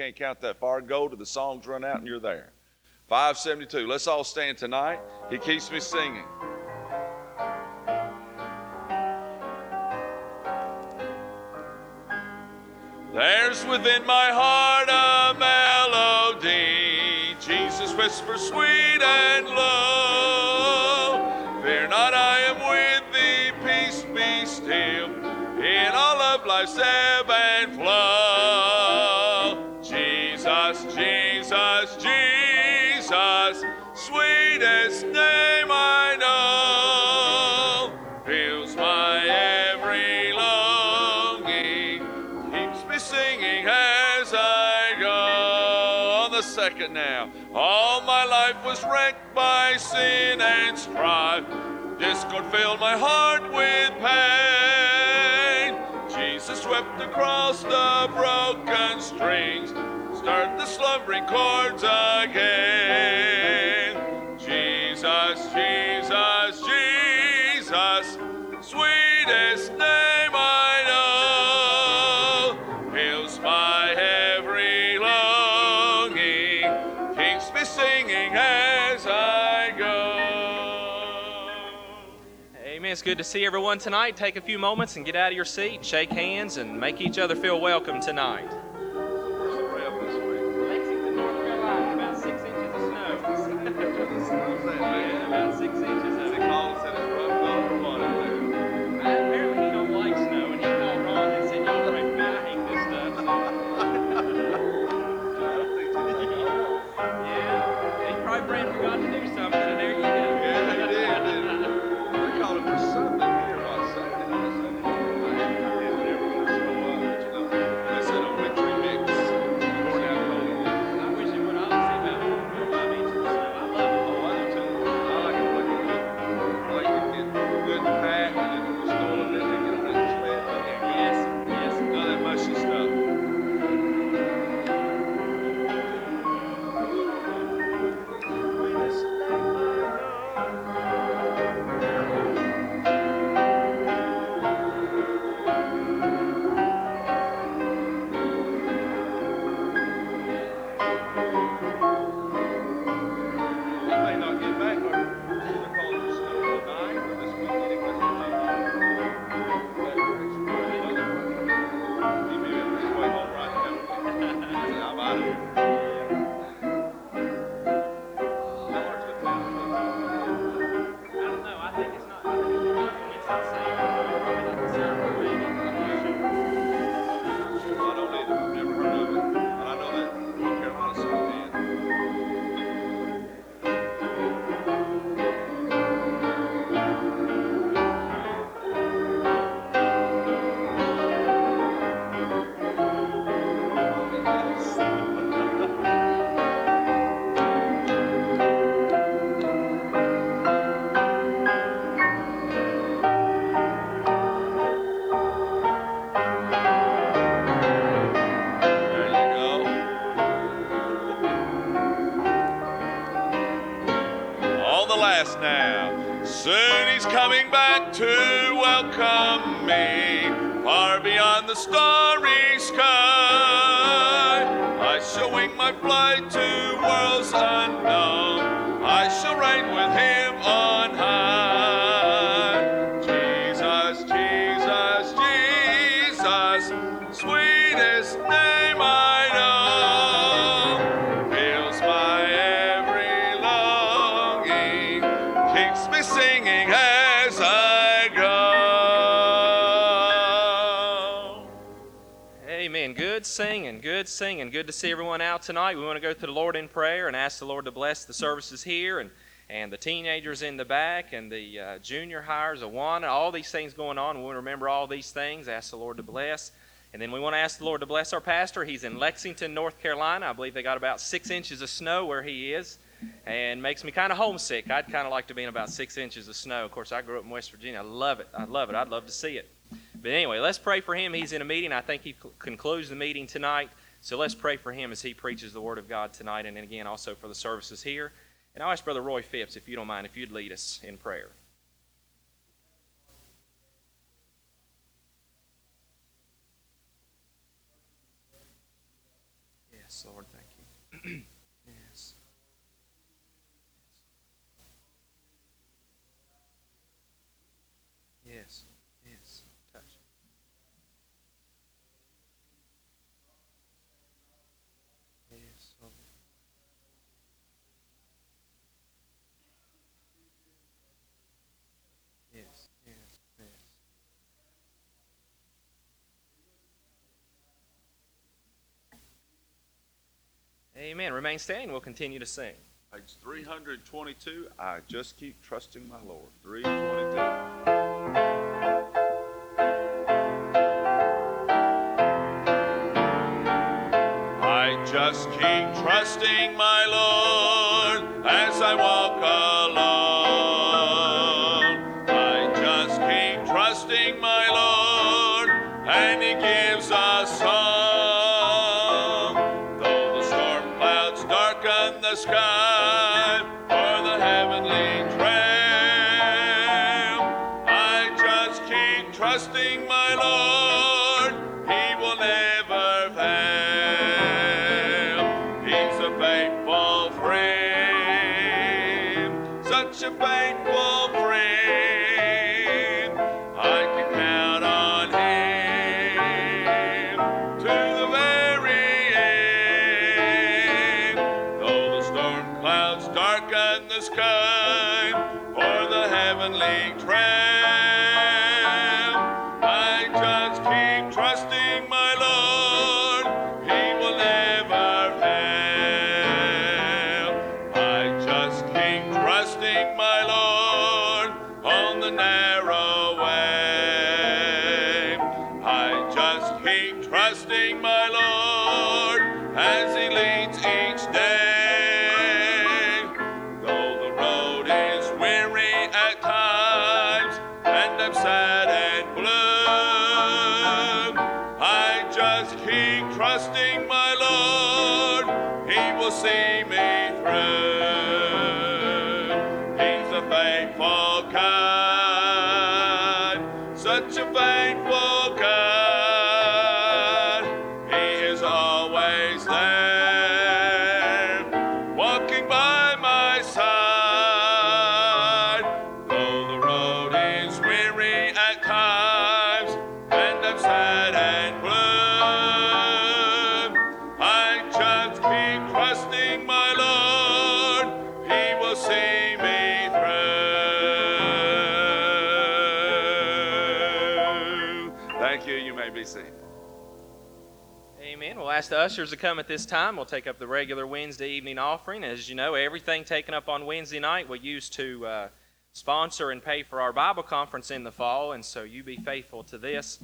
can't count that far, go to the songs run out and you're there. 572. Let's all stand tonight. He keeps me singing. There's within my heart a melody. Jesus whispers sweet and low. Fear not, I am with thee. Peace be still. In all of life's was wrecked by sin and strife. Discord filled my heart with pain. Jesus swept across the broken strings, stirred the slumbering chords again. It's good to see everyone tonight. Take a few moments and get out of your seat shake hands and make each other feel welcome tonight. Singing. Good. Good to see everyone out tonight. We want to go to the Lord in prayer and ask the Lord to bless the services here and, and the teenagers in the back and the uh, junior hires, Awana, all these things going on. We want to remember all these things. Ask the Lord to bless. And then we want to ask the Lord to bless our pastor. He's in Lexington, North Carolina. I believe they got about six inches of snow where he is. And makes me kind of homesick. I'd kind of like to be in about six inches of snow. Of course, I grew up in West Virginia. I love it. I love it. I'd love to see it. But anyway, let's pray for him. He's in a meeting. I think he concludes the meeting tonight. So let's pray for him as he preaches the Word of God tonight, and then again also for the services here. And I'll ask Brother Roy Phipps, if you don't mind, if you'd lead us in prayer. Yes. Yes, Lord, thank you. yes. Yes. Yes. Touch. Yes, Lord. Yes, yes, yes. Amen. Remain standing. We'll continue to sing. Page 322, I just keep trusting my Lord. 322. I just keep trusting Amen. We'll ask the ushers to come at this time. We'll take up the regular Wednesday evening offering. As you know, everything taken up on Wednesday night we use to uh, sponsor and pay for our Bible conference in the fall, and so you be faithful to this.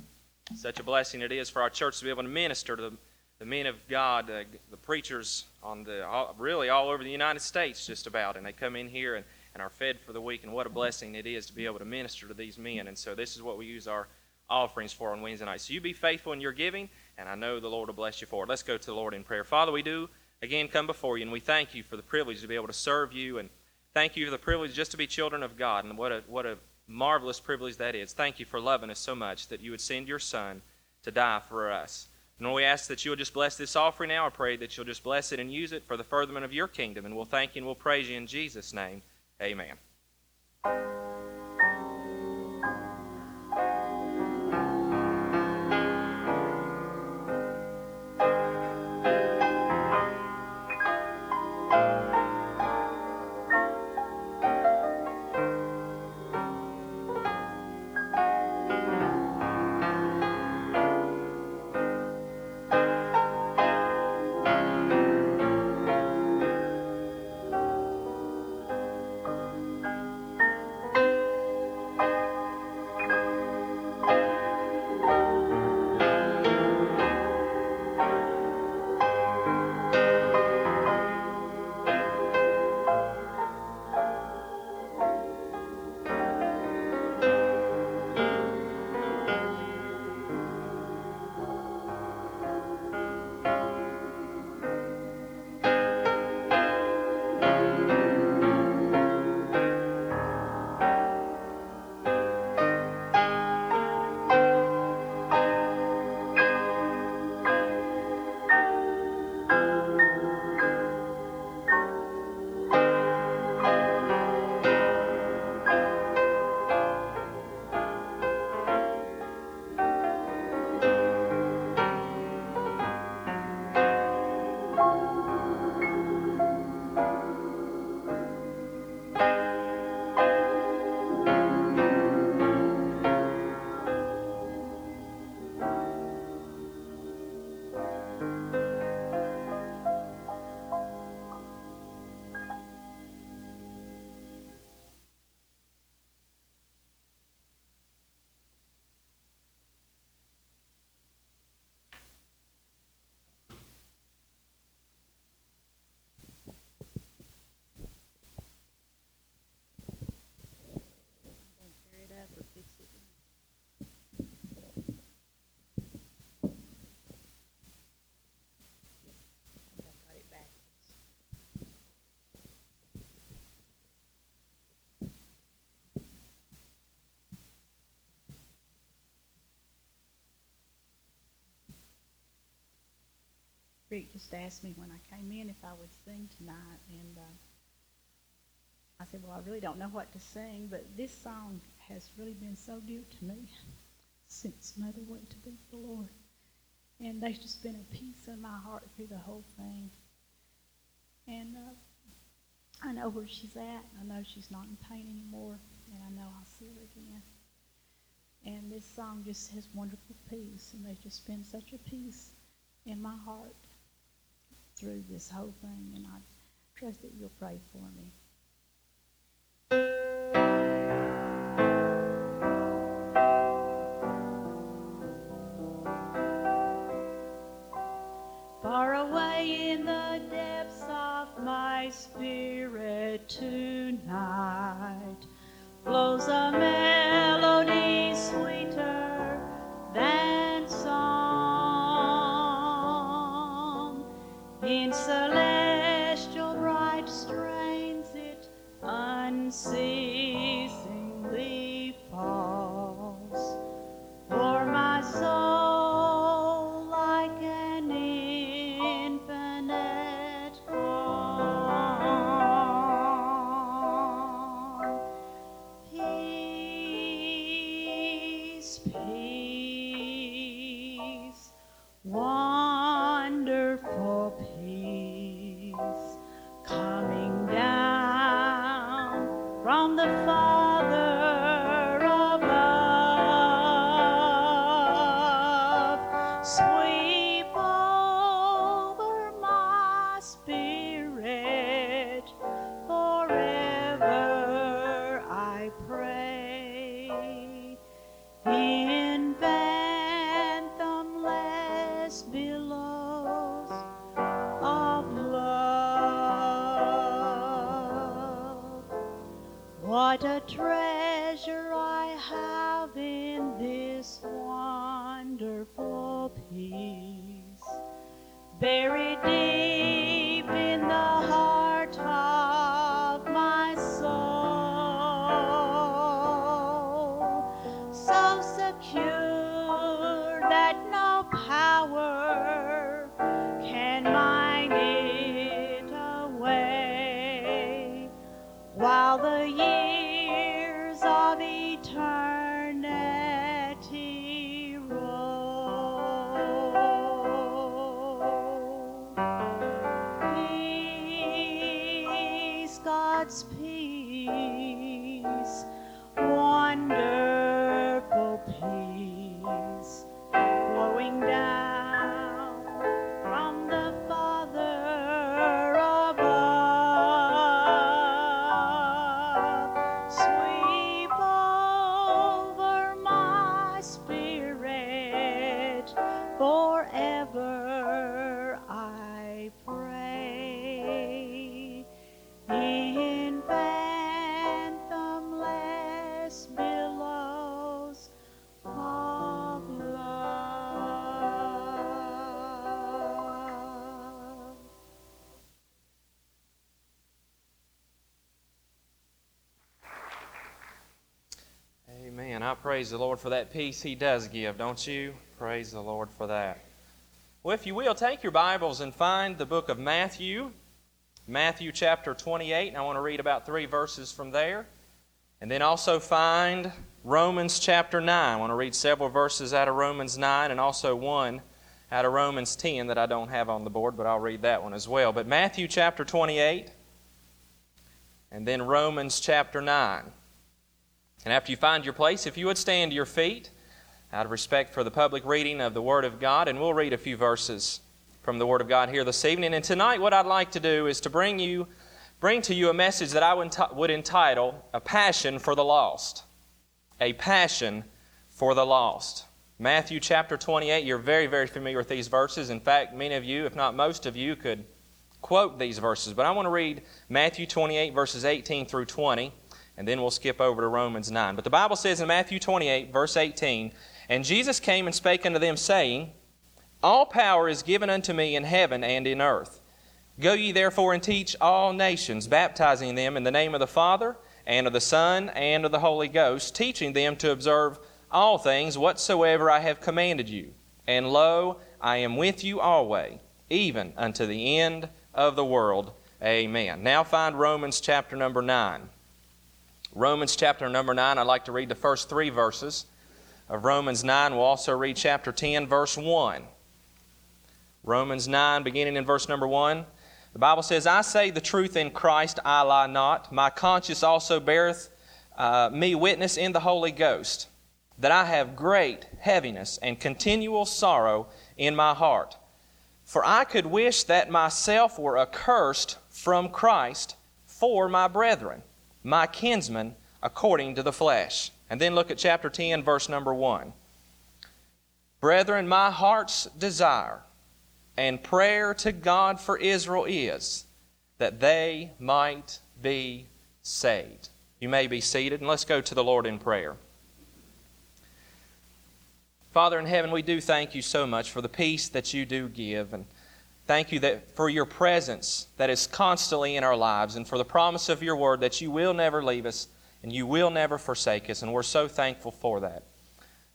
Such a blessing it is for our church to be able to minister to the, the men of God, uh, the preachers on the all, really all over the United States, just about, and they come in here and, and are fed for the week. And what a blessing it is to be able to minister to these men. And so this is what we use our offerings for on Wednesday night. So you be faithful in your giving, and I know the Lord will bless you for it. Let's go to the Lord in prayer. Father, we do again come before you, and we thank you for the privilege to be able to serve you, and thank you for the privilege just to be children of God, and what a what a marvelous privilege that is. Thank you for loving us so much that you would send your Son to die for us. And we ask that you will just bless this offering now. I pray that you'll just bless it and use it for the furtherment of your kingdom. And we'll thank you and we'll praise you in Jesus' name. Amen. Rick just asked me when I came in if I would sing tonight, and uh, I said, "Well, I really don't know what to sing, but this song has really been so dear to me since Mother went to be with the Lord, and there's just been a peace in my heart through the whole thing. And uh, I know where she's at. I know she's not in pain anymore, and I know I'll see her again." And this song just has wonderful peace, and there's just been such a peace in my heart through this whole thing, and I trust that you'll pray for me. Far away in the depths of my spirit tonight flows a melody praise the Lord for that peace He does give, don't you? Praise the Lord for that. Well, if you will, take your Bibles and find the book of Matthew, Matthew chapter 28, and I want to read about three verses from there. And then also find Romans chapter 9. I want to read several verses out of Romans 9 and also one out of Romans 10 that I don't have on the board, but I'll read that one as well. But Matthew chapter 28 and then Romans chapter 9. And after you find your place, if you would stand to your feet out of respect for the public reading of the Word of God, and we'll read a few verses from the Word of God here this evening. And tonight, what I'd like to do is to bring you, bring to you a message that I would enti- would entitle "A Passion for the Lost." A passion for the lost. Matthew chapter 28. You're very, very familiar with these verses. In fact, many of you, if not most of you, could quote these verses. But I want to read Matthew 28, verses 18 through 20 and then we'll skip over to Romans 9. But the Bible says in Matthew 28, verse 18, And Jesus came and spake unto them, saying, All power is given unto me in heaven and in earth. Go ye therefore and teach all nations, baptizing them in the name of the Father, and of the Son, and of the Holy Ghost, teaching them to observe all things whatsoever I have commanded you. And lo, I am with you always, even unto the end of the world. Amen. Now find Romans chapter number 9. Romans chapter number 9, I'd like to read the first three verses of Romans 9. We'll also read chapter 10, verse 1. Romans 9, beginning in verse number 1. The Bible says, I say the truth in Christ, I lie not. My conscience also beareth uh, me witness in the Holy Ghost, that I have great heaviness and continual sorrow in my heart. For I could wish that myself were accursed from Christ for my brethren my kinsmen according to the flesh. And then look at chapter 10, verse number 1. Brethren, my heart's desire and prayer to God for Israel is that they might be saved. You may be seated, and let's go to the Lord in prayer. Father in heaven, we do thank you so much for the peace that you do give. And Thank you that for your presence that is constantly in our lives and for the promise of your word that you will never leave us and you will never forsake us. And we're so thankful for that.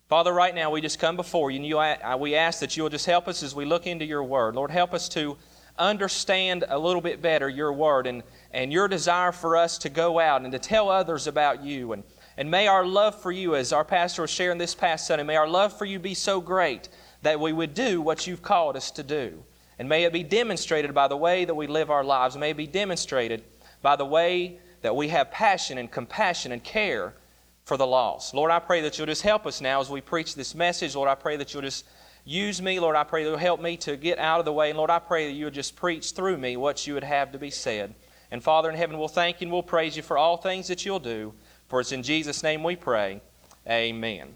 Father, right now we just come before you and you, we ask that you will just help us as we look into your word. Lord, help us to understand a little bit better your word and, and your desire for us to go out and to tell others about you. And, and may our love for you, as our pastor was sharing this past Sunday, may our love for you be so great that we would do what you've called us to do. And may it be demonstrated by the way that we live our lives. May it be demonstrated by the way that we have passion and compassion and care for the lost. Lord, I pray that you'll just help us now as we preach this message. Lord, I pray that you'll just use me. Lord, I pray that you'll help me to get out of the way. And Lord, I pray that you'll just preach through me what you would have to be said. And Father in heaven, we'll thank you and we'll praise you for all things that you'll do. For it's in Jesus' name we pray. Amen.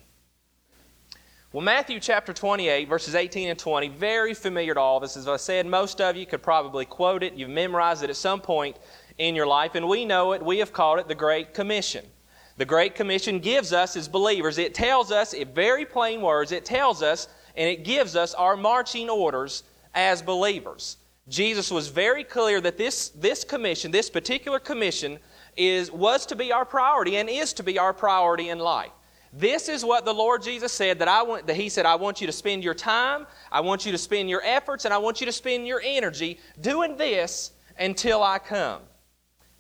Well, Matthew chapter 28, verses 18 and 20, very familiar to all of us. As I said, most of you could probably quote it. You've memorized it at some point in your life, and we know it. We have called it the Great Commission. The Great Commission gives us, as believers, it tells us, in very plain words, it tells us and it gives us our marching orders as believers. Jesus was very clear that this, this commission, this particular commission, is, was to be our priority and is to be our priority in life. This is what the Lord Jesus said that I want that he said I want you to spend your time, I want you to spend your efforts and I want you to spend your energy doing this until I come.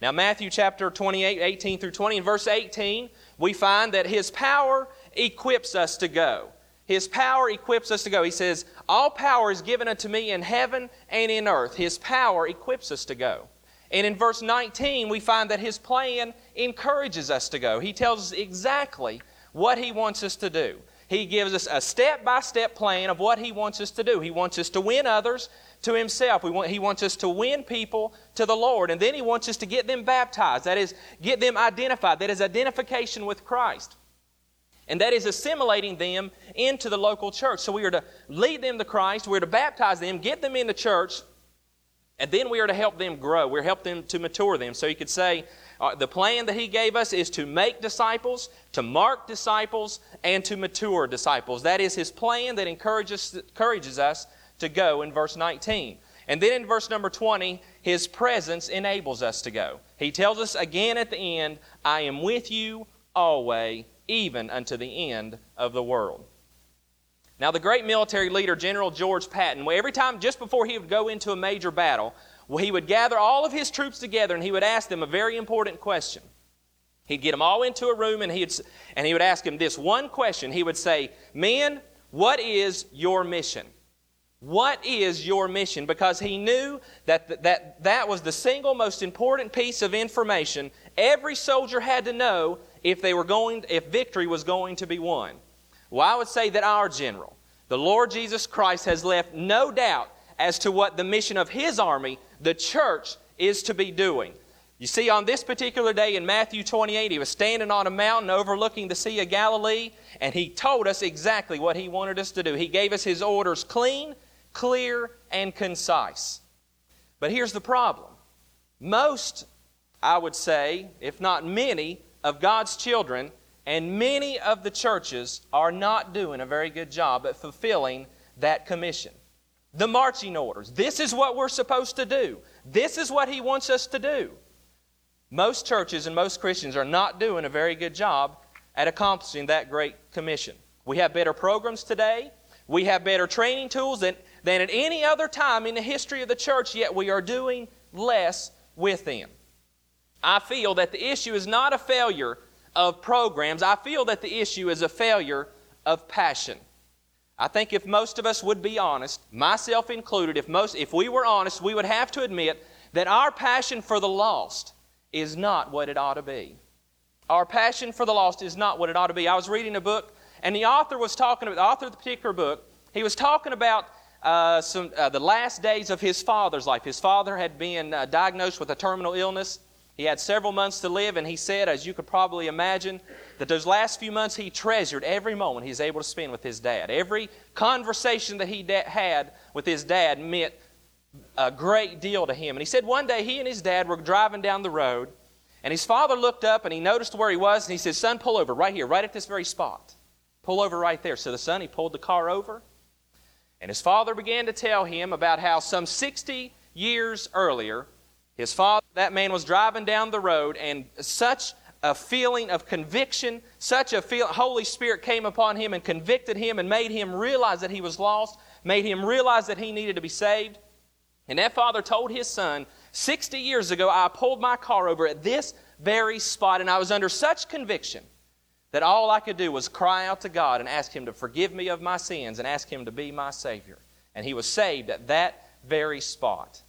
Now Matthew chapter 28 18 through 20 in verse 18 we find that his power equips us to go. His power equips us to go. He says, All power is given unto me in heaven and in earth. His power equips us to go. And in verse 19, we find that his plan encourages us to go. He tells us exactly what He wants us to do. He gives us a step by step plan of what He wants us to do. He wants us to win others to Himself. Want, he wants us to win people to the Lord. And then He wants us to get them baptized. That is, get them identified. That is identification with Christ. And that is assimilating them into the local church. So we are to lead them to Christ, we're to baptize them, get them in the church, and then we are to help them grow. We're help them to mature them. So you could say, uh, the plan that he gave us is to make disciples, to mark disciples, and to mature disciples. That is his plan that encourages, encourages us to go in verse 19. And then in verse number 20, his presence enables us to go. He tells us again at the end, I am with you always, even unto the end of the world. Now, the great military leader, General George Patton, every time, just before he would go into a major battle, well, he would gather all of his troops together and he would ask them a very important question. He'd get them all into a room and, he'd, and he would ask them this one question. He would say, Men, what is your mission? What is your mission? Because he knew that that, that was the single most important piece of information every soldier had to know if, they were going, if victory was going to be won. Well, I would say that our general, the Lord Jesus Christ, has left no doubt as to what the mission of his army, the church, is to be doing. You see, on this particular day in Matthew 28, he was standing on a mountain overlooking the Sea of Galilee, and he told us exactly what he wanted us to do. He gave us his orders clean, clear, and concise. But here's the problem most, I would say, if not many, of God's children and many of the churches are not doing a very good job at fulfilling that commission the marching orders. This is what we're supposed to do. This is what He wants us to do. Most churches and most Christians are not doing a very good job at accomplishing that great commission. We have better programs today. We have better training tools that, than at any other time in the history of the church, yet we are doing less with them. I feel that the issue is not a failure of programs, I feel that the issue is a failure of passion. I think if most of us would be honest, myself included, if, most, if we were honest, we would have to admit that our passion for the lost is not what it ought to be. Our passion for the lost is not what it ought to be. I was reading a book, and the author was talking about, the author of the particular book, he was talking about uh, some, uh, the last days of his father's life. His father had been uh, diagnosed with a terminal illness. He had several months to live, and he said, as you could probably imagine, that those last few months he treasured every moment he was able to spend with his dad. Every conversation that he da- had with his dad meant a great deal to him. And he said one day he and his dad were driving down the road, and his father looked up and he noticed where he was, and he said, Son, pull over right here, right at this very spot. Pull over right there. So the son, he pulled the car over, and his father began to tell him about how some 60 years earlier, his father, that man was driving down the road, and such a feeling of conviction, such a feel, Holy Spirit came upon him and convicted him and made him realize that he was lost, made him realize that he needed to be saved. And that father told his son, 60 years ago, I pulled my car over at this very spot, and I was under such conviction that all I could do was cry out to God and ask Him to forgive me of my sins and ask Him to be my Savior. And he was saved at that very spot.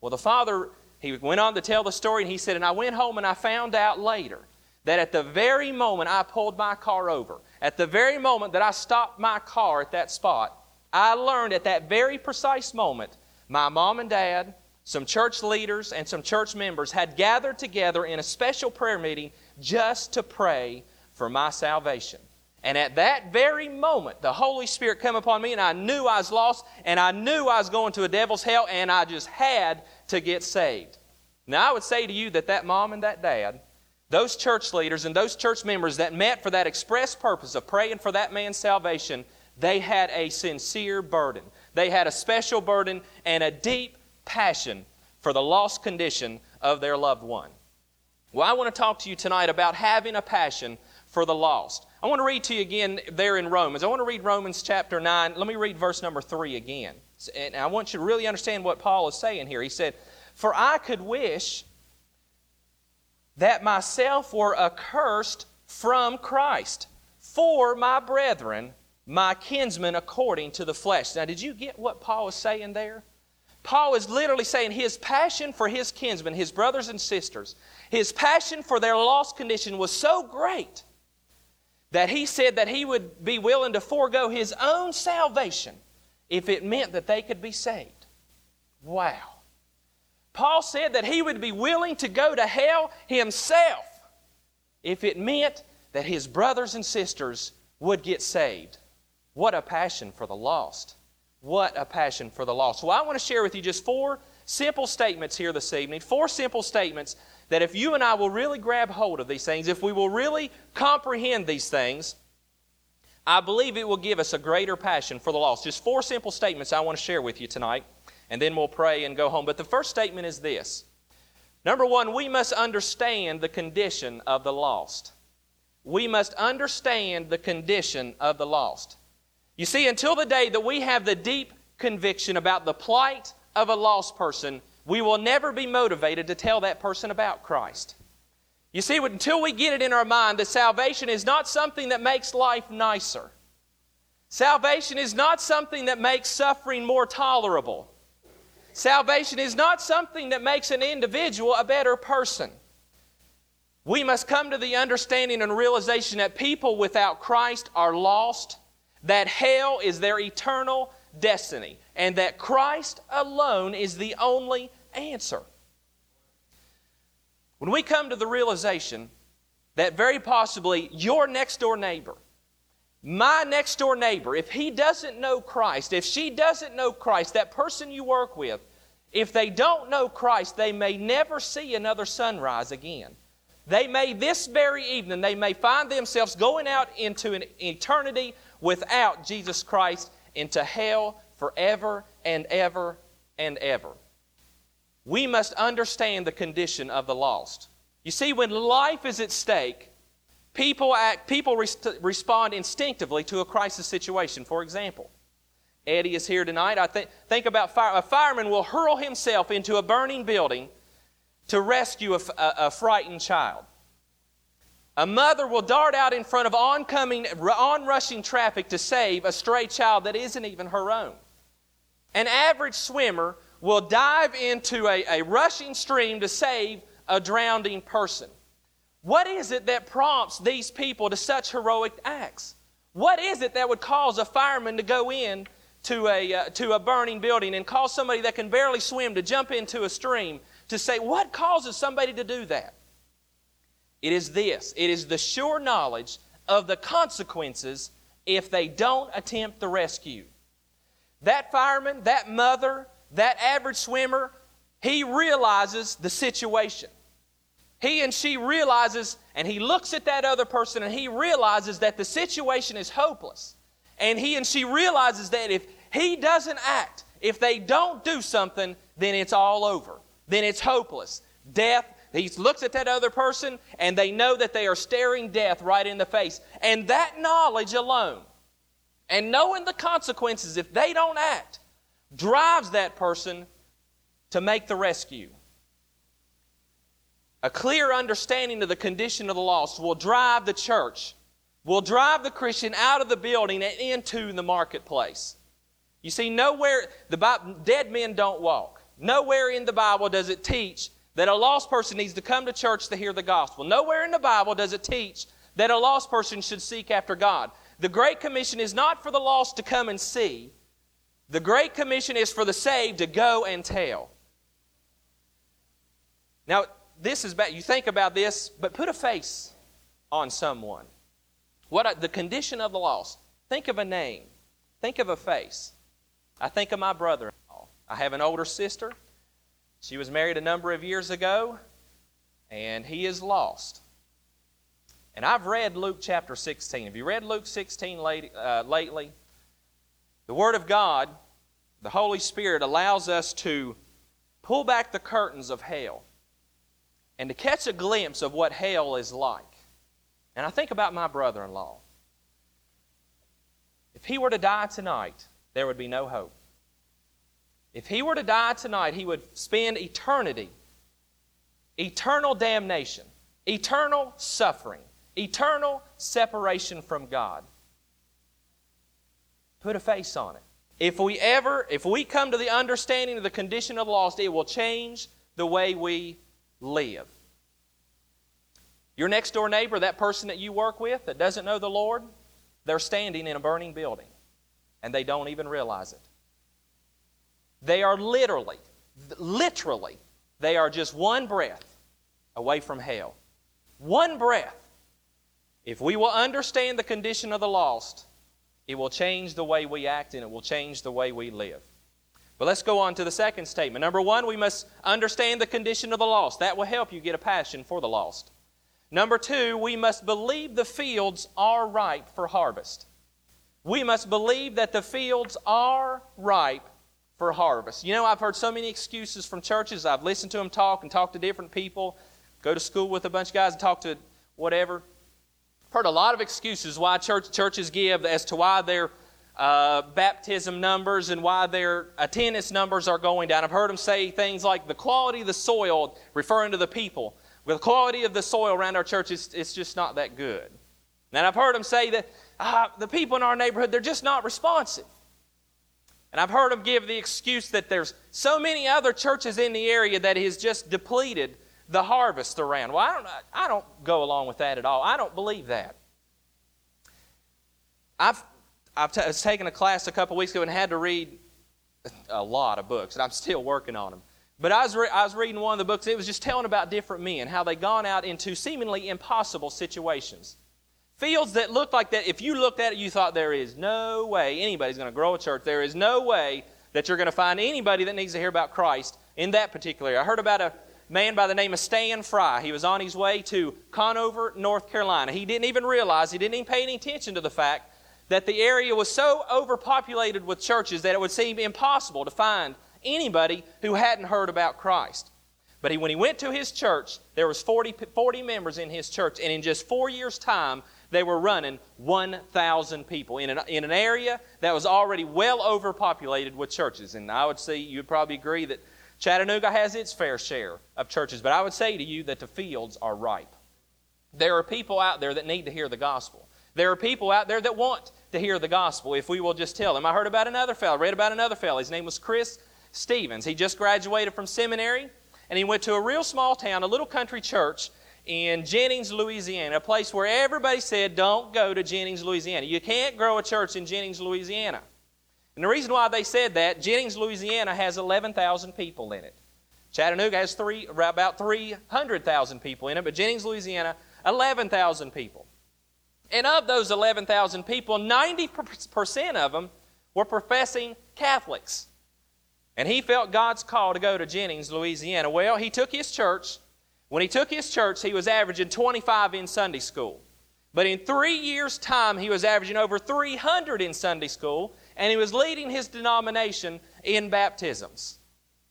Well, the father, he went on to tell the story, and he said, And I went home and I found out later that at the very moment I pulled my car over, at the very moment that I stopped my car at that spot, I learned at that very precise moment my mom and dad, some church leaders, and some church members had gathered together in a special prayer meeting just to pray for my salvation. And at that very moment, the Holy Spirit came upon me, and I knew I was lost, and I knew I was going to a devil's hell, and I just had to get saved. Now, I would say to you that that mom and that dad, those church leaders and those church members that met for that express purpose of praying for that man's salvation, they had a sincere burden. They had a special burden and a deep passion for the lost condition of their loved one. Well, I want to talk to you tonight about having a passion for the lost. I want to read to you again there in Romans. I want to read Romans chapter 9. Let me read verse number 3 again. And I want you to really understand what Paul is saying here. He said, For I could wish that myself were accursed from Christ for my brethren my kinsmen according to the flesh. Now, did you get what Paul is saying there? Paul is literally saying his passion for his kinsmen, his brothers and sisters, his passion for their lost condition was so great that he said that he would be willing to forego his own salvation if it meant that they could be saved. Wow. Paul said that he would be willing to go to hell himself if it meant that his brothers and sisters would get saved. What a passion for the lost. What a passion for the lost. Well, I want to share with you just four simple statements here this evening. Four simple statements that if you and I will really grab hold of these things, if we will really comprehend these things, I believe it will give us a greater passion for the lost. Just four simple statements I want to share with you tonight, and then we'll pray and go home. But the first statement is this Number one, we must understand the condition of the lost. We must understand the condition of the lost. You see, until the day that we have the deep conviction about the plight of a lost person, we will never be motivated to tell that person about Christ. You see, until we get it in our mind that salvation is not something that makes life nicer, salvation is not something that makes suffering more tolerable. Salvation is not something that makes an individual a better person. We must come to the understanding and realization that people without Christ are lost that hell is their eternal destiny, and that Christ alone is the only answer. When we come to the realization that very possibly your next door neighbor, my next door neighbor, if he doesn't know Christ, if she doesn't know Christ, that person you work with, if they don't know Christ, they may never see another sunrise again. They may, this very evening, they may find themselves going out into an eternity without Jesus Christ into hell forever and ever and ever. We must understand the condition of the lost. You see, when life is at stake, people, act, people respond instinctively to a crisis situation. For example, Eddie is here tonight. I think, think about fire. A fireman will hurl himself into a burning building to rescue a frightened child. A mother will dart out in front of oncoming, onrushing traffic to save a stray child that isn't even her own. An average swimmer will dive into a, a rushing stream to save a drowning person. What is it that prompts these people to such heroic acts? What is it that would cause a fireman to go in to a, uh, to a burning building and cause somebody that can barely swim to jump into a stream to say, What causes somebody to do that? It is this it is the sure knowledge of the consequences if they don't attempt the rescue. That fireman, that mother, that average swimmer, he realizes the situation. He and she realizes, and he looks at that other person and he realizes that the situation is hopeless. And he and she realizes that if he doesn't act, if they don't do something, then it's all over. Then it's hopeless. Death, he looks at that other person and they know that they are staring death right in the face. And that knowledge alone, and knowing the consequences if they don't act, drives that person to make the rescue. A clear understanding of the condition of the lost will drive the church, will drive the Christian out of the building and into the marketplace. You see, nowhere, the Bible, dead men don't walk. Nowhere in the Bible does it teach that a lost person needs to come to church to hear the gospel. Nowhere in the Bible does it teach that a lost person should seek after God. The Great Commission is not for the lost to come and see, the Great Commission is for the saved to go and tell. Now, this is bad. You think about this, but put a face on someone. What the condition of the lost. Think of a name. Think of a face. I think of my brother. In law. I have an older sister. She was married a number of years ago, and he is lost. And I've read Luke chapter 16. Have you read Luke 16 late, uh, lately? The Word of God, the Holy Spirit, allows us to pull back the curtains of hell and to catch a glimpse of what hell is like. And I think about my brother in law. If he were to die tonight, there would be no hope. If he were to die tonight, he would spend eternity, eternal damnation, eternal suffering, eternal separation from God. Put a face on it. If we ever, if we come to the understanding of the condition of the lost, it will change the way we live. Your next door neighbor, that person that you work with that doesn't know the Lord, they're standing in a burning building and they don't even realize it. They are literally, literally, they are just one breath away from hell. One breath. If we will understand the condition of the lost, it will change the way we act and it will change the way we live. But let's go on to the second statement. Number one, we must understand the condition of the lost. That will help you get a passion for the lost. Number two, we must believe the fields are ripe for harvest. We must believe that the fields are ripe for harvest. You know, I've heard so many excuses from churches. I've listened to them talk and talk to different people, go to school with a bunch of guys and talk to whatever. I've heard a lot of excuses why church, churches give as to why their uh, baptism numbers and why their attendance numbers are going down. I've heard them say things like the quality of the soil, referring to the people. the quality of the soil around our church, is it's just not that good. And I've heard them say that uh, the people in our neighborhood, they're just not responsive. And I've heard them give the excuse that there's so many other churches in the area that has just depleted the harvest around. Well, I don't, I don't go along with that at all. I don't believe that. I've, I've t- was taken a class a couple weeks ago and had to read a lot of books, and I'm still working on them. But I was, re- I was reading one of the books, it was just telling about different men, how they'd gone out into seemingly impossible situations. Fields that looked like that, if you looked at it, you thought there is no way anybody's going to grow a church. There is no way that you're going to find anybody that needs to hear about Christ in that particular area. I heard about a man by the name of Stan Fry. He was on his way to Conover, North Carolina. He didn't even realize, he didn't even pay any attention to the fact that the area was so overpopulated with churches that it would seem impossible to find anybody who hadn't heard about Christ. But he, when he went to his church, there was 40, 40 members in his church, and in just four years' time, they were running 1,000 people in an, in an area that was already well overpopulated with churches. And I would say you'd probably agree that Chattanooga has its fair share of churches, but I would say to you that the fields are ripe. There are people out there that need to hear the gospel. There are people out there that want to hear the gospel if we will just tell them. I heard about another fellow, read about another fellow. His name was Chris Stevens. He just graduated from seminary and he went to a real small town, a little country church in Jennings, Louisiana, a place where everybody said, Don't go to Jennings, Louisiana. You can't grow a church in Jennings, Louisiana. And the reason why they said that, Jennings, Louisiana has 11,000 people in it. Chattanooga has three, about 300,000 people in it, but Jennings, Louisiana, 11,000 people. And of those 11,000 people, 90% of them were professing Catholics. And he felt God's call to go to Jennings, Louisiana. Well, he took his church. When he took his church, he was averaging 25 in Sunday school. But in three years' time, he was averaging over 300 in Sunday school, and he was leading his denomination in baptisms.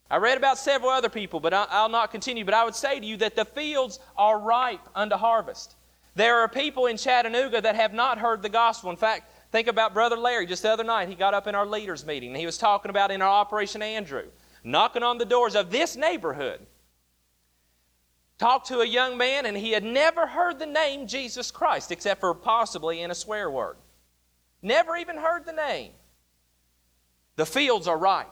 I read about several other people, but I'll not continue. But I would say to you that the fields are ripe unto harvest. There are people in Chattanooga that have not heard the gospel. In fact, think about Brother Larry. Just the other night, he got up in our leaders' meeting and he was talking about in our Operation Andrew, knocking on the doors of this neighborhood. Talked to a young man and he had never heard the name Jesus Christ except for possibly in a swear word. Never even heard the name. The fields are ripe.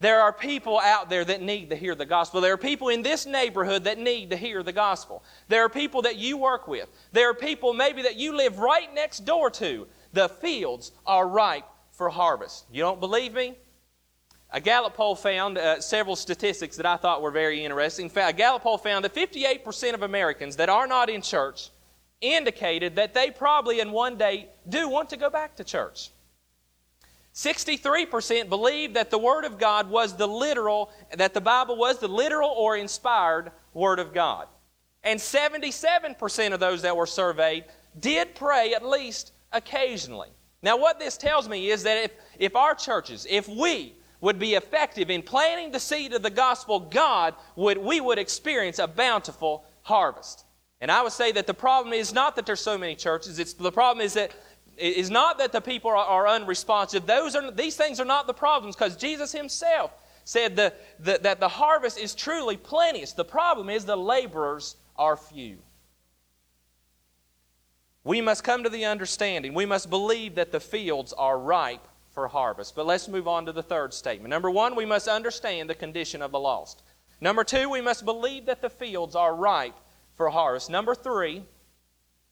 There are people out there that need to hear the gospel. There are people in this neighborhood that need to hear the gospel. There are people that you work with. There are people maybe that you live right next door to. The fields are ripe for harvest. You don't believe me? A Gallup poll found uh, several statistics that I thought were very interesting. A Gallup poll found that 58% of Americans that are not in church indicated that they probably in one day do want to go back to church. 63% believed that the Word of God was the literal, that the Bible was the literal or inspired Word of God. And 77% of those that were surveyed did pray at least occasionally. Now, what this tells me is that if, if our churches, if we would be effective in planting the seed of the gospel, God would, we would experience a bountiful harvest. And I would say that the problem is not that there's so many churches, it's the problem is that is not that the people are, are unresponsive. Those are, these things are not the problems because Jesus himself said the, the, that the harvest is truly plenteous. The problem is the laborers are few. We must come to the understanding, we must believe that the fields are ripe for harvest. But let's move on to the third statement. Number one, we must understand the condition of the lost. Number two, we must believe that the fields are ripe for harvest. Number three,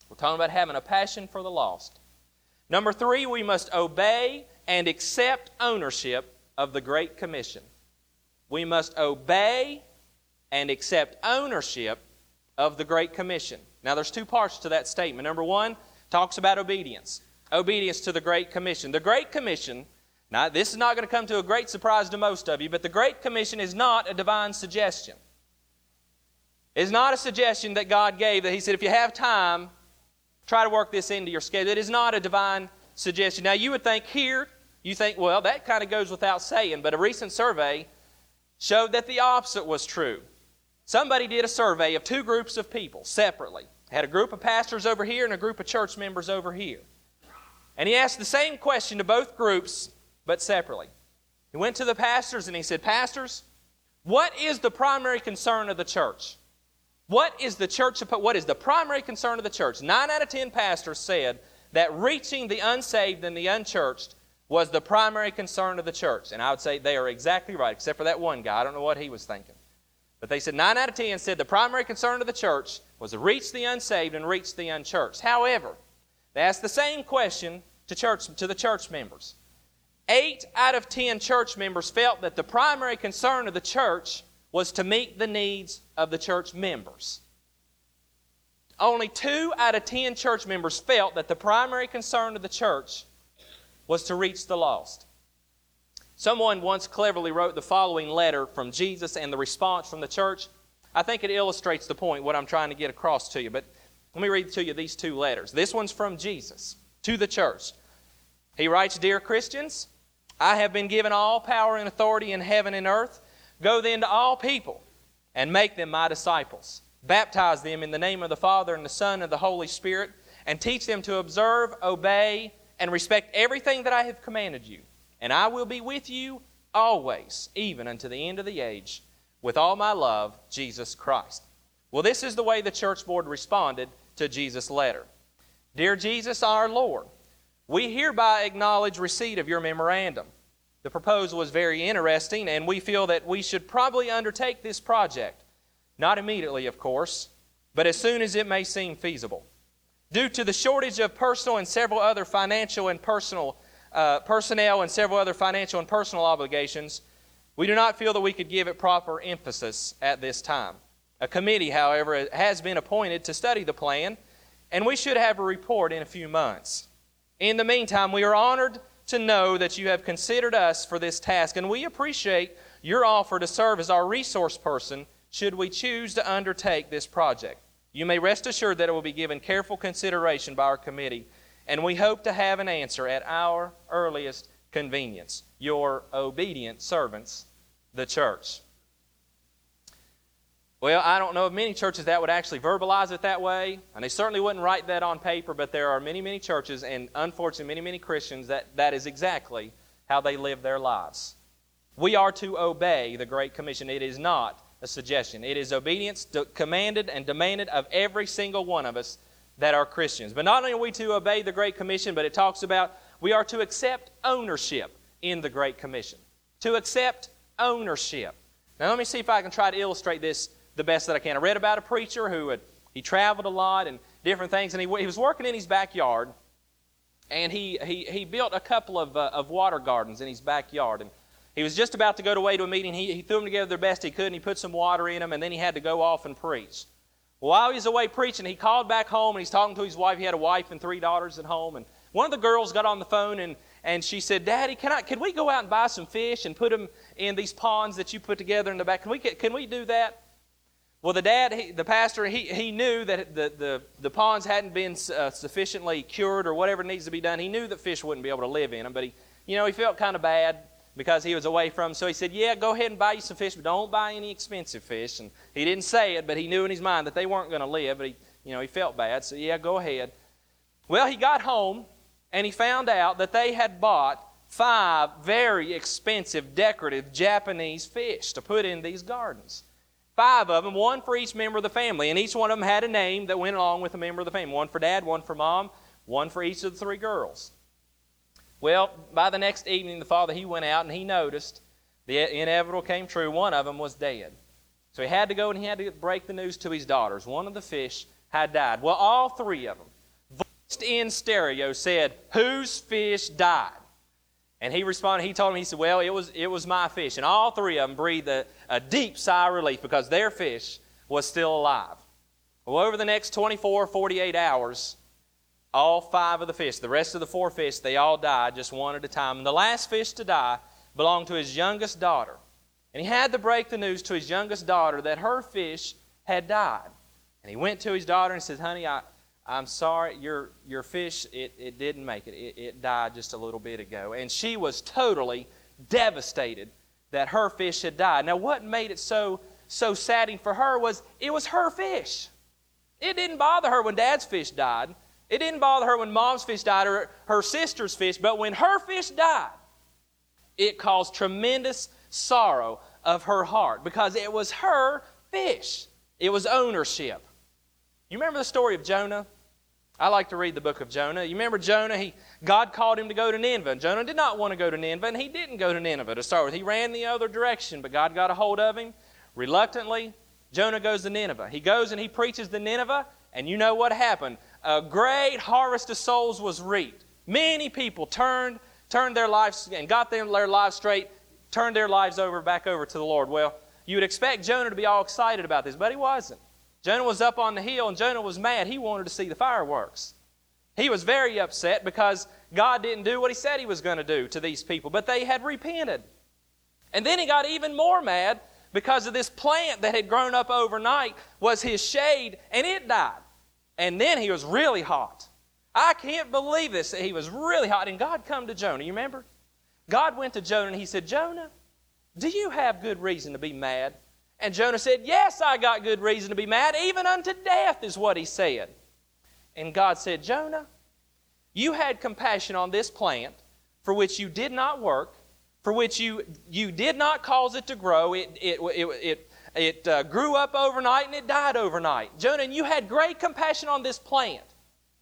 we're talking about having a passion for the lost. Number three, we must obey and accept ownership of the Great Commission. We must obey and accept ownership of the Great Commission. Now, there's two parts to that statement. Number one talks about obedience, obedience to the Great Commission. The Great Commission, now, this is not going to come to a great surprise to most of you, but the Great Commission is not a divine suggestion. It's not a suggestion that God gave that He said, if you have time, Try to work this into your schedule. It is not a divine suggestion. Now, you would think here, you think, well, that kind of goes without saying, but a recent survey showed that the opposite was true. Somebody did a survey of two groups of people separately. Had a group of pastors over here and a group of church members over here. And he asked the same question to both groups, but separately. He went to the pastors and he said, Pastors, what is the primary concern of the church? What is the church what is the primary concern of the church? 9 out of 10 pastors said that reaching the unsaved and the unchurched was the primary concern of the church. And I would say they are exactly right, except for that one guy. I don't know what he was thinking. But they said 9 out of 10 said the primary concern of the church was to reach the unsaved and reach the unchurched. However, they asked the same question to, church, to the church members. Eight out of 10 church members felt that the primary concern of the church was to meet the needs of the church members. Only two out of ten church members felt that the primary concern of the church was to reach the lost. Someone once cleverly wrote the following letter from Jesus and the response from the church. I think it illustrates the point, what I'm trying to get across to you. But let me read to you these two letters. This one's from Jesus to the church. He writes Dear Christians, I have been given all power and authority in heaven and earth. Go then to all people and make them my disciples. Baptize them in the name of the Father and the Son and the Holy Spirit, and teach them to observe, obey, and respect everything that I have commanded you. And I will be with you always, even unto the end of the age, with all my love, Jesus Christ. Well, this is the way the church board responded to Jesus' letter. Dear Jesus, our Lord, we hereby acknowledge receipt of your memorandum. The proposal was very interesting, and we feel that we should probably undertake this project. Not immediately, of course, but as soon as it may seem feasible. Due to the shortage of personal and several other financial and personal uh, personnel and several other financial and personal obligations, we do not feel that we could give it proper emphasis at this time. A committee, however, has been appointed to study the plan, and we should have a report in a few months. In the meantime, we are honored to know that you have considered us for this task, and we appreciate your offer to serve as our resource person should we choose to undertake this project. You may rest assured that it will be given careful consideration by our committee, and we hope to have an answer at our earliest convenience. Your obedient servants, the church. Well, I don't know of many churches that would actually verbalize it that way, and they certainly wouldn't write that on paper, but there are many, many churches, and unfortunately, many, many Christians that that is exactly how they live their lives. We are to obey the Great Commission. It is not a suggestion, it is obedience commanded and demanded of every single one of us that are Christians. But not only are we to obey the Great Commission, but it talks about we are to accept ownership in the Great Commission. To accept ownership. Now, let me see if I can try to illustrate this the best that I can. I read about a preacher who had he traveled a lot and different things, and he, he was working in his backyard, and he, he, he built a couple of, uh, of water gardens in his backyard. And he was just about to go away to a meeting. He, he threw them together the best he could, and he put some water in them, and then he had to go off and preach. While he was away preaching, he called back home, and he's talking to his wife. He had a wife and three daughters at home, and one of the girls got on the phone, and, and she said, Daddy, can, I, can we go out and buy some fish and put them in these ponds that you put together in the back? Can we, can we do that? Well, the dad, he, the pastor, he, he knew that the, the, the ponds hadn't been uh, sufficiently cured or whatever needs to be done. He knew that fish wouldn't be able to live in them, but he, you know, he felt kind of bad because he was away from them. So he said, Yeah, go ahead and buy you some fish, but don't buy any expensive fish. And he didn't say it, but he knew in his mind that they weren't going to live, but he, you know, he felt bad. So, yeah, go ahead. Well, he got home and he found out that they had bought five very expensive decorative Japanese fish to put in these gardens. Five of them, one for each member of the family, and each one of them had a name that went along with a member of the family. One for dad, one for mom, one for each of the three girls. Well, by the next evening, the father he went out and he noticed the inevitable came true. One of them was dead. So he had to go and he had to break the news to his daughters. One of the fish had died. Well, all three of them, voiced in stereo, said, Whose fish died? And he responded, he told him, he said, Well, it was, it was my fish. And all three of them breathed a, a deep sigh of relief because their fish was still alive. Well, over the next 24, 48 hours, all five of the fish, the rest of the four fish, they all died just one at a time. And the last fish to die belonged to his youngest daughter. And he had to break the news to his youngest daughter that her fish had died. And he went to his daughter and said, Honey, I, I'm sorry, your, your fish, it, it didn't make it. it. It died just a little bit ago. And she was totally devastated that her fish had died. Now, what made it so, so saddening for her was it was her fish. It didn't bother her when dad's fish died. It didn't bother her when mom's fish died or her sister's fish. But when her fish died, it caused tremendous sorrow of her heart because it was her fish. It was ownership. You remember the story of Jonah? I like to read the book of Jonah. You remember Jonah? He, God called him to go to Nineveh. Jonah did not want to go to Nineveh, and he didn't go to Nineveh to start with. He ran the other direction, but God got a hold of him. Reluctantly, Jonah goes to Nineveh. He goes and he preaches to Nineveh, and you know what happened? A great harvest of souls was reaped. Many people turned, turned their lives and got their lives straight, turned their lives over back over to the Lord. Well, you would expect Jonah to be all excited about this, but he wasn't. Jonah was up on the hill and Jonah was mad. He wanted to see the fireworks. He was very upset because God didn't do what he said he was going to do to these people, but they had repented. And then he got even more mad because of this plant that had grown up overnight was his shade and it died. And then he was really hot. I can't believe this. He was really hot. And God come to Jonah. You remember? God went to Jonah and he said, Jonah, do you have good reason to be mad? And Jonah said, Yes, I got good reason to be mad, even unto death, is what he said. And God said, Jonah, you had compassion on this plant for which you did not work, for which you, you did not cause it to grow. It, it, it, it, it uh, grew up overnight and it died overnight. Jonah, and you had great compassion on this plant.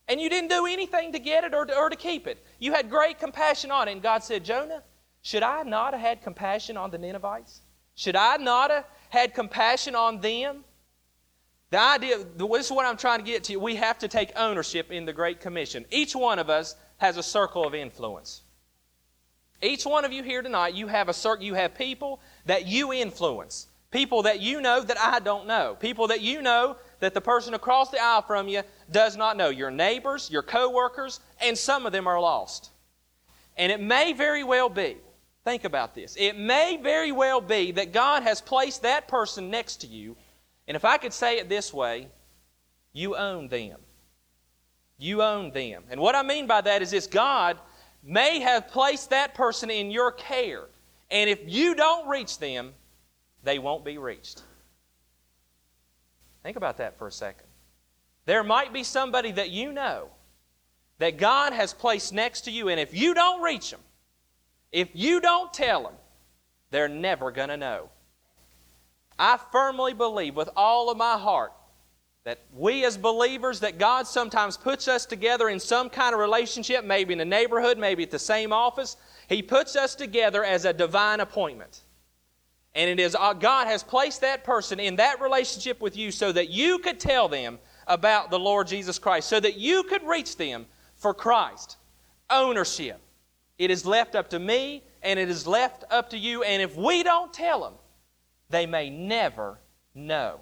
And you didn't do anything to get it or to, or to keep it. You had great compassion on it. And God said, Jonah, should I not have had compassion on the Ninevites? Should I not have had compassion on them? The idea, this is what I'm trying to get to. We have to take ownership in the Great Commission. Each one of us has a circle of influence. Each one of you here tonight, you have a circle, you have people that you influence. People that you know that I don't know. People that you know that the person across the aisle from you does not know. Your neighbors, your coworkers, and some of them are lost. And it may very well be, think about this, it may very well be that God has placed that person next to you and if I could say it this way, you own them. You own them. And what I mean by that is this God may have placed that person in your care. And if you don't reach them, they won't be reached. Think about that for a second. There might be somebody that you know that God has placed next to you, and if you don't reach them, if you don't tell them, they're never going to know. I firmly believe with all of my heart that we as believers, that God sometimes puts us together in some kind of relationship, maybe in the neighborhood, maybe at the same office. He puts us together as a divine appointment. And it is uh, God has placed that person in that relationship with you so that you could tell them about the Lord Jesus Christ, so that you could reach them for Christ. Ownership. It is left up to me and it is left up to you. And if we don't tell them, they may never know.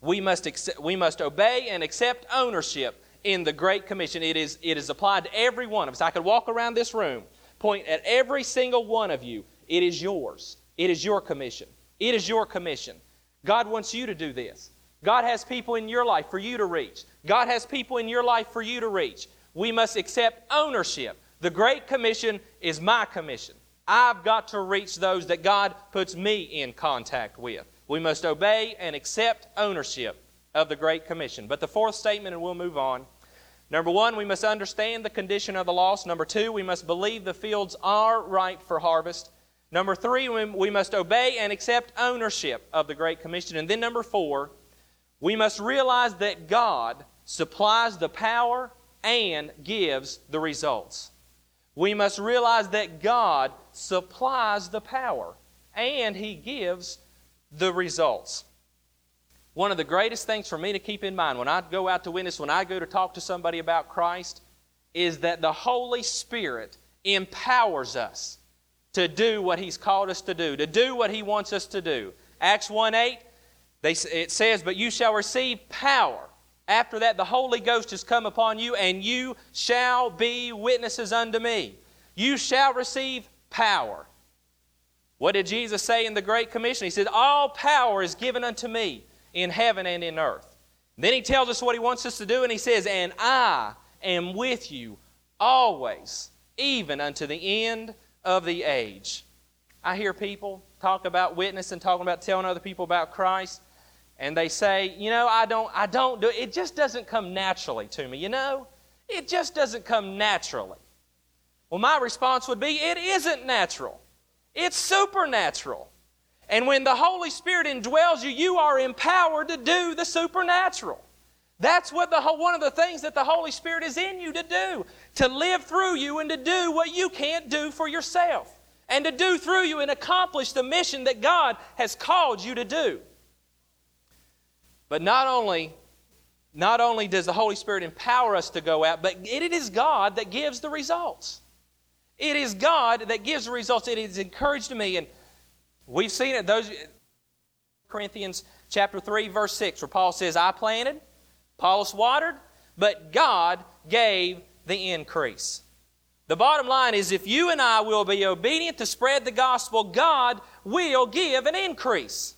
We must, accept, we must obey and accept ownership in the Great Commission. It is, it is applied to every one of us. I could walk around this room, point at every single one of you. It is yours. It is your commission. It is your commission. God wants you to do this. God has people in your life for you to reach. God has people in your life for you to reach. We must accept ownership. The Great Commission is my commission. I've got to reach those that God puts me in contact with. We must obey and accept ownership of the Great Commission. But the fourth statement, and we'll move on. Number one, we must understand the condition of the lost. Number two, we must believe the fields are ripe for harvest. Number three, we must obey and accept ownership of the Great Commission. And then number four, we must realize that God supplies the power and gives the results. We must realize that God supplies the power and He gives the results. One of the greatest things for me to keep in mind when I go out to witness, when I go to talk to somebody about Christ, is that the Holy Spirit empowers us to do what He's called us to do, to do what He wants us to do. Acts 1 8, they, it says, But you shall receive power after that, the Holy Ghost has come upon you, and you shall be witnesses unto me. You shall receive power. What did Jesus say in the Great Commission? He said, All power is given unto me in heaven and in earth. Then he tells us what he wants us to do, and he says, And I am with you always, even unto the end of the age. I hear people talk about witness and talking about telling other people about Christ and they say, you know, I don't, I don't do it. It just doesn't come naturally to me, you know? It just doesn't come naturally. Well, my response would be, it isn't natural. It's supernatural. And when the Holy Spirit indwells you, you are empowered to do the supernatural. That's what the one of the things that the Holy Spirit is in you to do, to live through you and to do what you can't do for yourself, and to do through you and accomplish the mission that God has called you to do. But not only, not only does the Holy Spirit empower us to go out, but it is God that gives the results. It is God that gives the results. It has encouraged me, and we've seen it. Those Corinthians chapter 3, verse 6, where Paul says, I planted, Apollos watered, but God gave the increase. The bottom line is if you and I will be obedient to spread the gospel, God will give an increase.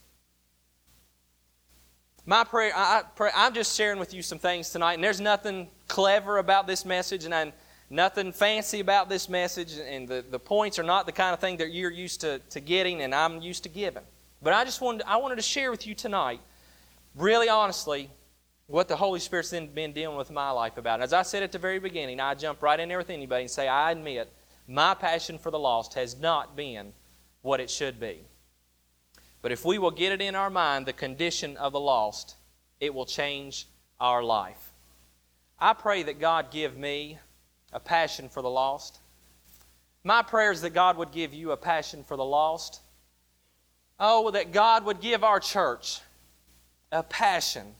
My prayer, I, pray, I'm just sharing with you some things tonight, and there's nothing clever about this message, and I'm, nothing fancy about this message, and the, the points are not the kind of thing that you're used to, to getting and I'm used to giving. But I just wanted, I wanted to share with you tonight, really honestly, what the Holy Spirit's been dealing with my life about. And As I said at the very beginning, I jump right in there with anybody and say, I admit my passion for the lost has not been what it should be. But if we will get it in our mind, the condition of the lost, it will change our life. I pray that God give me a passion for the lost. My prayer is that God would give you a passion for the lost. Oh, that God would give our church a passion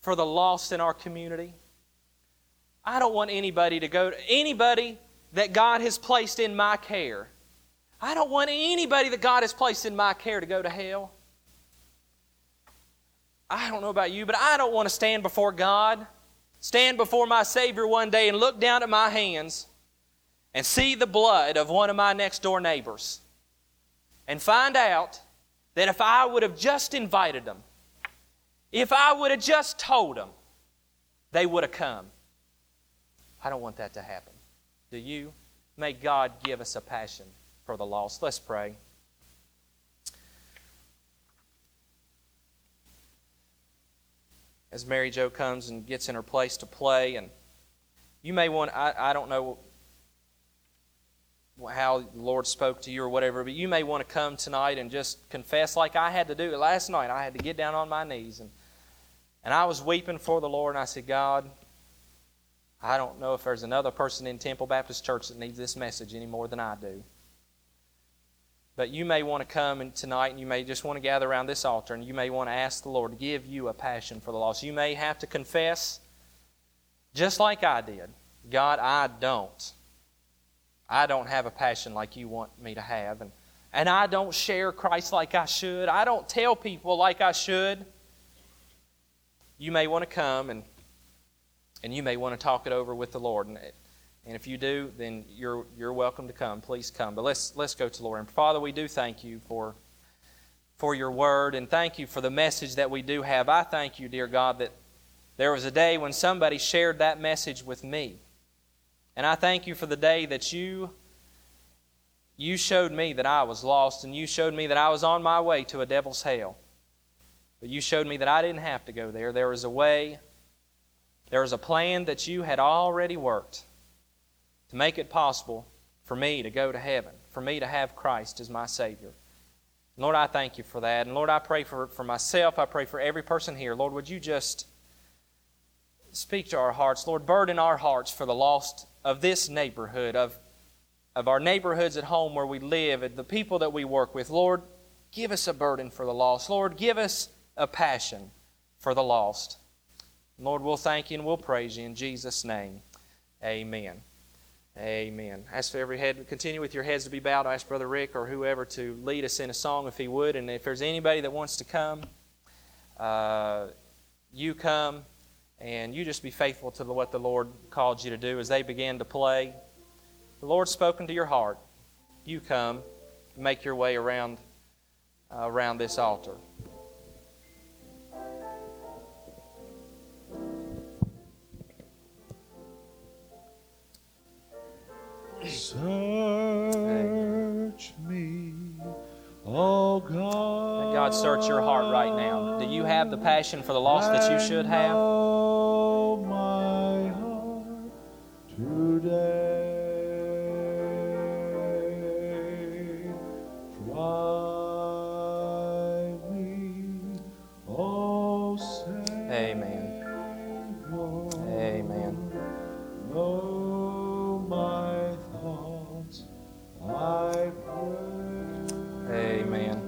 for the lost in our community. I don't want anybody to go to anybody that God has placed in my care. I don't want anybody that God has placed in my care to go to hell. I don't know about you, but I don't want to stand before God, stand before my Savior one day and look down at my hands and see the blood of one of my next door neighbors and find out that if I would have just invited them, if I would have just told them, they would have come. I don't want that to happen. Do you? May God give us a passion for the lost. Let's pray. As Mary Jo comes and gets in her place to play, and you may want, I, I don't know how the Lord spoke to you or whatever, but you may want to come tonight and just confess like I had to do last night. I had to get down on my knees and and I was weeping for the Lord and I said, God, I don't know if there's another person in Temple Baptist Church that needs this message any more than I do. But you may want to come tonight and you may just want to gather around this altar and you may want to ask the Lord to give you a passion for the lost. You may have to confess, just like I did, God, I don't. I don't have a passion like you want me to have. And, and I don't share Christ like I should. I don't tell people like I should. You may want to come and, and you may want to talk it over with the Lord. And, and if you do, then you're, you're welcome to come. Please come. But let's, let's go to the Lord. And Father, we do thank you for, for your word and thank you for the message that we do have. I thank you, dear God, that there was a day when somebody shared that message with me. And I thank you for the day that you you showed me that I was lost and you showed me that I was on my way to a devil's hell. But you showed me that I didn't have to go there. There was a way, there was a plan that you had already worked to make it possible for me to go to heaven, for me to have Christ as my Savior. Lord, I thank you for that. And Lord, I pray for, for myself. I pray for every person here. Lord, would you just speak to our hearts? Lord, burden our hearts for the lost of this neighborhood, of, of our neighborhoods at home where we live, and the people that we work with. Lord, give us a burden for the lost. Lord, give us a passion for the lost. Lord, we'll thank you and we'll praise you in Jesus' name. Amen. Amen. Ask for every head, continue with your heads to be bowed. I ask Brother Rick or whoever to lead us in a song if he would. And if there's anybody that wants to come, uh, you come. And you just be faithful to what the Lord called you to do as they began to play. The Lord's spoken to your heart. You come, make your way around, uh, around this altar. Search me, oh God. Let God search your heart right now. Do you have the passion for the lost that you should have? my heart today. Amen.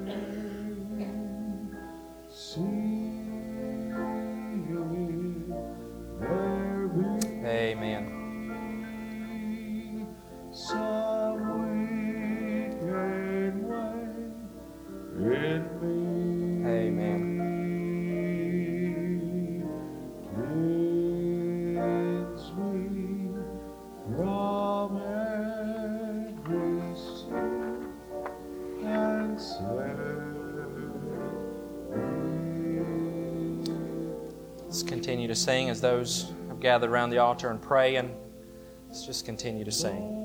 Sing as those have gathered around the altar and pray, and let's just continue to sing.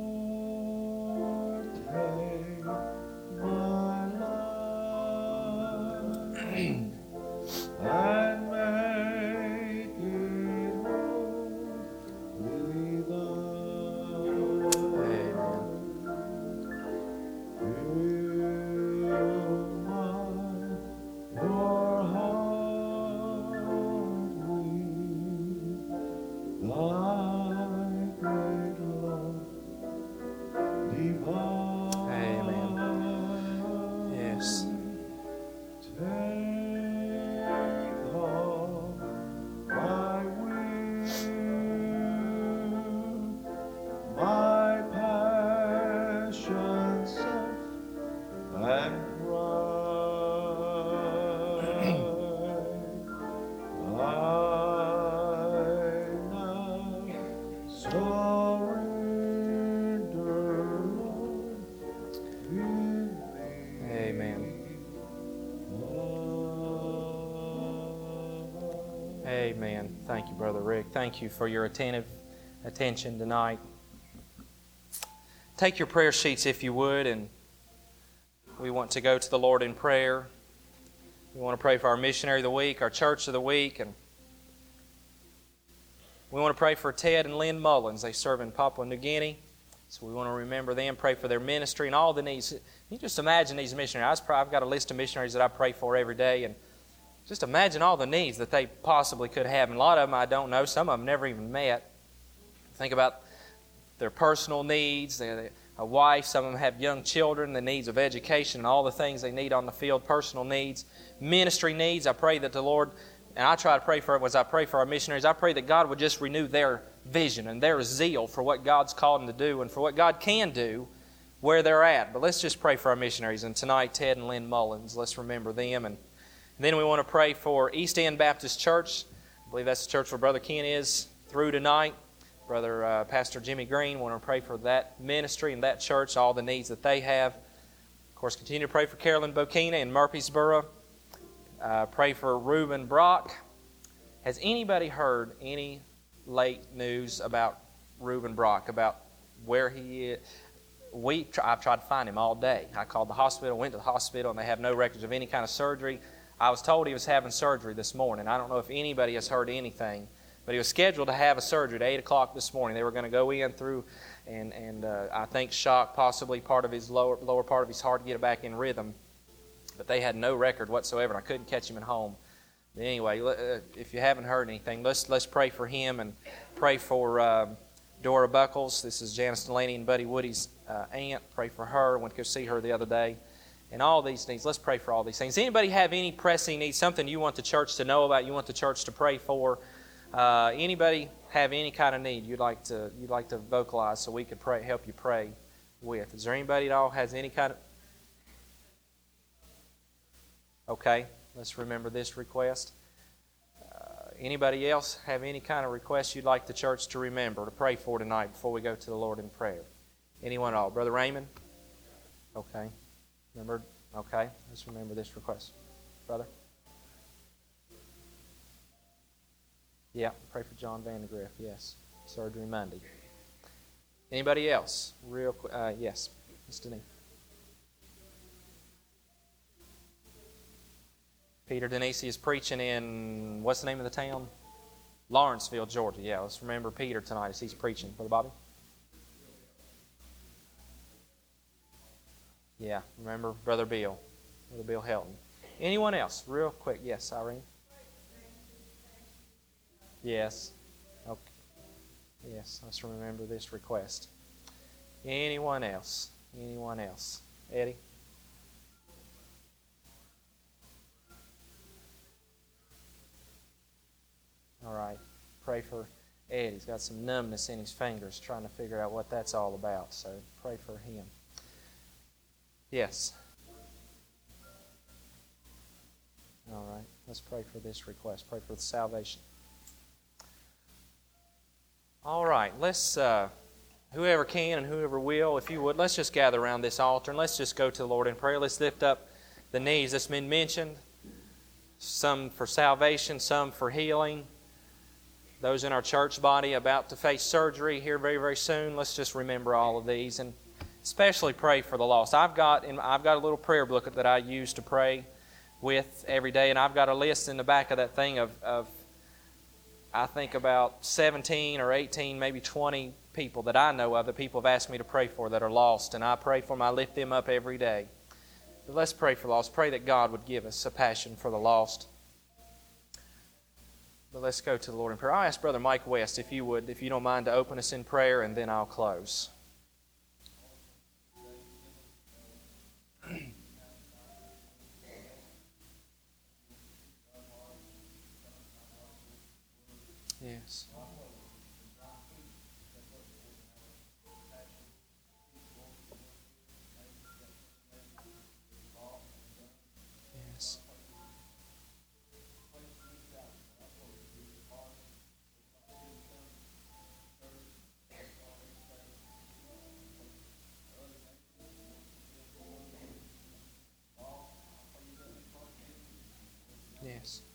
Thank you for your attentive attention tonight. Take your prayer sheets if you would, and we want to go to the Lord in prayer. We want to pray for our missionary of the week, our church of the week, and we want to pray for Ted and Lynn Mullins. They serve in Papua New Guinea, so we want to remember them, pray for their ministry and all the needs. You just imagine these missionaries. I've got a list of missionaries that I pray for every day, and just imagine all the needs that they possibly could have. And a lot of them I don't know. Some of them never even met. Think about their personal needs, their, a wife. Some of them have young children, the needs of education, and all the things they need on the field, personal needs, ministry needs. I pray that the Lord, and I try to pray for it as I pray for our missionaries, I pray that God would just renew their vision and their zeal for what God's called them to do and for what God can do where they're at. But let's just pray for our missionaries. And tonight, Ted and Lynn Mullins, let's remember them. And then we want to pray for East End Baptist Church. I believe that's the church where Brother Ken is through tonight. Brother uh, Pastor Jimmy Green, want to pray for that ministry and that church, all the needs that they have. Of course, continue to pray for Carolyn Bokina in Murfreesboro. Uh, pray for Reuben Brock. Has anybody heard any late news about Reuben Brock, about where he is? We, I've tried to find him all day. I called the hospital, went to the hospital, and they have no records of any kind of surgery. I was told he was having surgery this morning. I don't know if anybody has heard anything, but he was scheduled to have a surgery at 8 o'clock this morning. They were going to go in through and, and uh, I think shock possibly part of his lower, lower part of his heart to get it back in rhythm. But they had no record whatsoever, and I couldn't catch him at home. But anyway, uh, if you haven't heard anything, let's, let's pray for him and pray for uh, Dora Buckles. This is Janice Delaney and Buddy Woody's uh, aunt. Pray for her. Went to go see her the other day and all these needs. Let's pray for all these things. Anybody have any pressing needs, something you want the church to know about, you want the church to pray for? Uh, anybody have any kind of need you'd like to you'd like to vocalize so we could pray, help you pray with? Is there anybody at all has any kind of? Okay, let's remember this request. Uh, anybody else have any kind of request you'd like the church to remember to pray for tonight before we go to the Lord in prayer? Anyone at all? Brother Raymond? Okay. Remember? Okay, let's remember this request. Brother? Yeah, pray for John Vandegrift. Yes, surgery Monday. Anybody else? Real quick. Uh, yes, Miss Denise. Peter Denise is preaching in, what's the name of the town? Lawrenceville, Georgia. Yeah, let's remember Peter tonight as he's preaching. Brother Bobby? Yeah, remember Brother Bill. Brother Bill Helton. Anyone else? Real quick. Yes, Irene? Yes. Okay. Yes, let's remember this request. Anyone else? Anyone else? Eddie? All right. Pray for Ed. He's got some numbness in his fingers trying to figure out what that's all about. So pray for him. Yes. All right. Let's pray for this request. Pray for the salvation. All right. Let's, uh, whoever can and whoever will, if you would, let's just gather around this altar and let's just go to the Lord in prayer. Let's lift up the needs that's been mentioned some for salvation, some for healing. Those in our church body about to face surgery here very, very soon. Let's just remember all of these and especially pray for the lost. I've got in, I've got a little prayer booklet that I use to pray with every day, and I've got a list in the back of that thing of, of I think about 17 or 18, maybe 20 people that I know of that people have asked me to pray for that are lost, and I pray for them. I lift them up every day. But let's pray for lost. Pray that God would give us a passion for the lost. But let's go to the Lord in prayer. I'll ask Brother Mike West, if you would, if you don't mind, to open us in prayer, and then I'll close. Yes. Yes. Yes.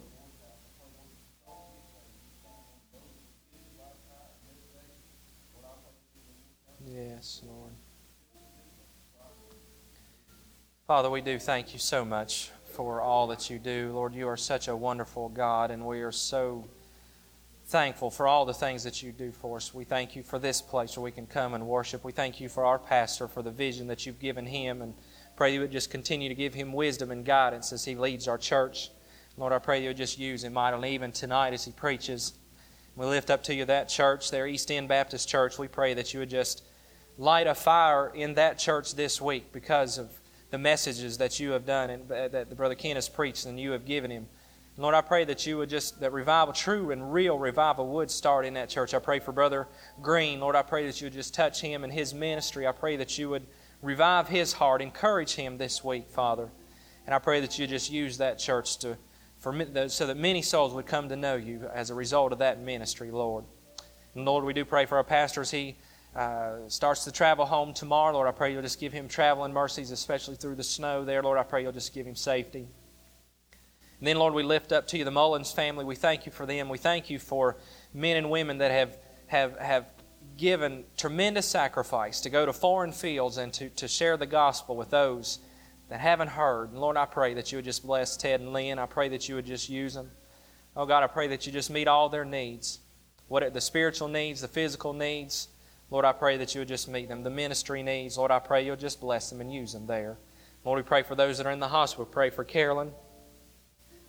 Father, we do thank you so much for all that you do. Lord, you are such a wonderful God, and we are so thankful for all the things that you do for us. We thank you for this place where we can come and worship. We thank you for our pastor, for the vision that you've given him, and pray you would just continue to give him wisdom and guidance as he leads our church. Lord, I pray you would just use him mightily even tonight as he preaches. We lift up to you that church their East End Baptist Church. We pray that you would just light a fire in that church this week because of the messages that you have done and uh, that the Brother Ken has preached and you have given him. Lord, I pray that you would just, that revival, true and real revival would start in that church. I pray for Brother Green. Lord, I pray that you would just touch him and his ministry. I pray that you would revive his heart, encourage him this week, Father. And I pray that you just use that church to, for, so that many souls would come to know you as a result of that ministry, Lord. And Lord, we do pray for our pastors. he uh, starts to travel home tomorrow. Lord, I pray you'll just give him traveling mercies, especially through the snow there. Lord, I pray you'll just give him safety. And then, Lord, we lift up to you the Mullins family. We thank you for them. We thank you for men and women that have, have, have given tremendous sacrifice to go to foreign fields and to, to share the gospel with those that haven't heard. And Lord, I pray that you would just bless Ted and Lynn. I pray that you would just use them. Oh God, I pray that you just meet all their needs. What the spiritual needs, the physical needs. Lord, I pray that you would just meet them. The ministry needs. Lord, I pray you'll just bless them and use them there. Lord, we pray for those that are in the hospital. Pray for Carolyn.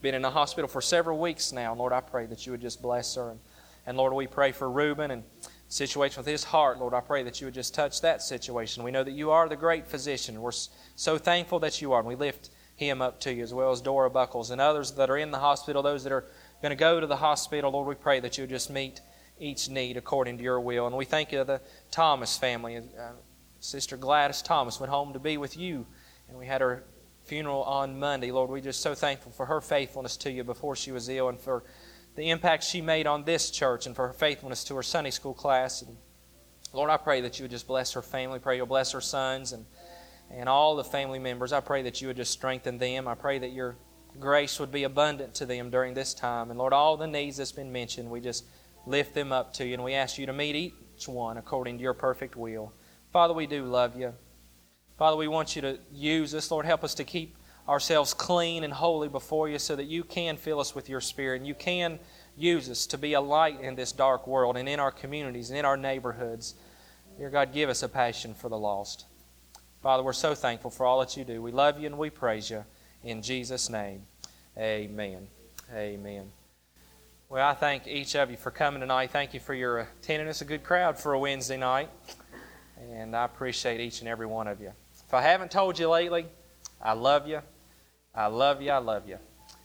Been in the hospital for several weeks now. Lord, I pray that you would just bless her. And, and Lord, we pray for Reuben and situation with his heart. Lord, I pray that you would just touch that situation. We know that you are the great physician. We're so thankful that you are. And we lift him up to you as well as Dora Buckles and others that are in the hospital, those that are going to go to the hospital. Lord, we pray that you would just meet each need according to your will. And we thank you for the Thomas family. Uh, Sister Gladys Thomas went home to be with you, and we had her funeral on Monday. Lord, we're just so thankful for her faithfulness to you before she was ill and for the impact she made on this church and for her faithfulness to her Sunday school class. And Lord, I pray that you would just bless her family. Pray you'll bless her sons and, and all the family members. I pray that you would just strengthen them. I pray that your grace would be abundant to them during this time. And Lord, all the needs that's been mentioned, we just lift them up to you. And we ask you to meet each one according to your perfect will. Father, we do love you. Father, we want you to use us. Lord, help us to keep ourselves clean and holy before you so that you can fill us with your spirit and you can use us to be a light in this dark world and in our communities and in our neighborhoods. Dear God, give us a passion for the lost. Father, we're so thankful for all that you do. We love you and we praise you. In Jesus' name, amen. Amen. Well, I thank each of you for coming tonight. Thank you for your attending. It's a good crowd for a Wednesday night. And I appreciate each and every one of you. If I haven't told you lately, I love you. I love you. I love you.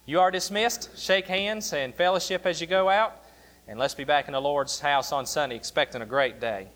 You are dismissed. Shake hands and fellowship as you go out. And let's be back in the Lord's house on Sunday expecting a great day.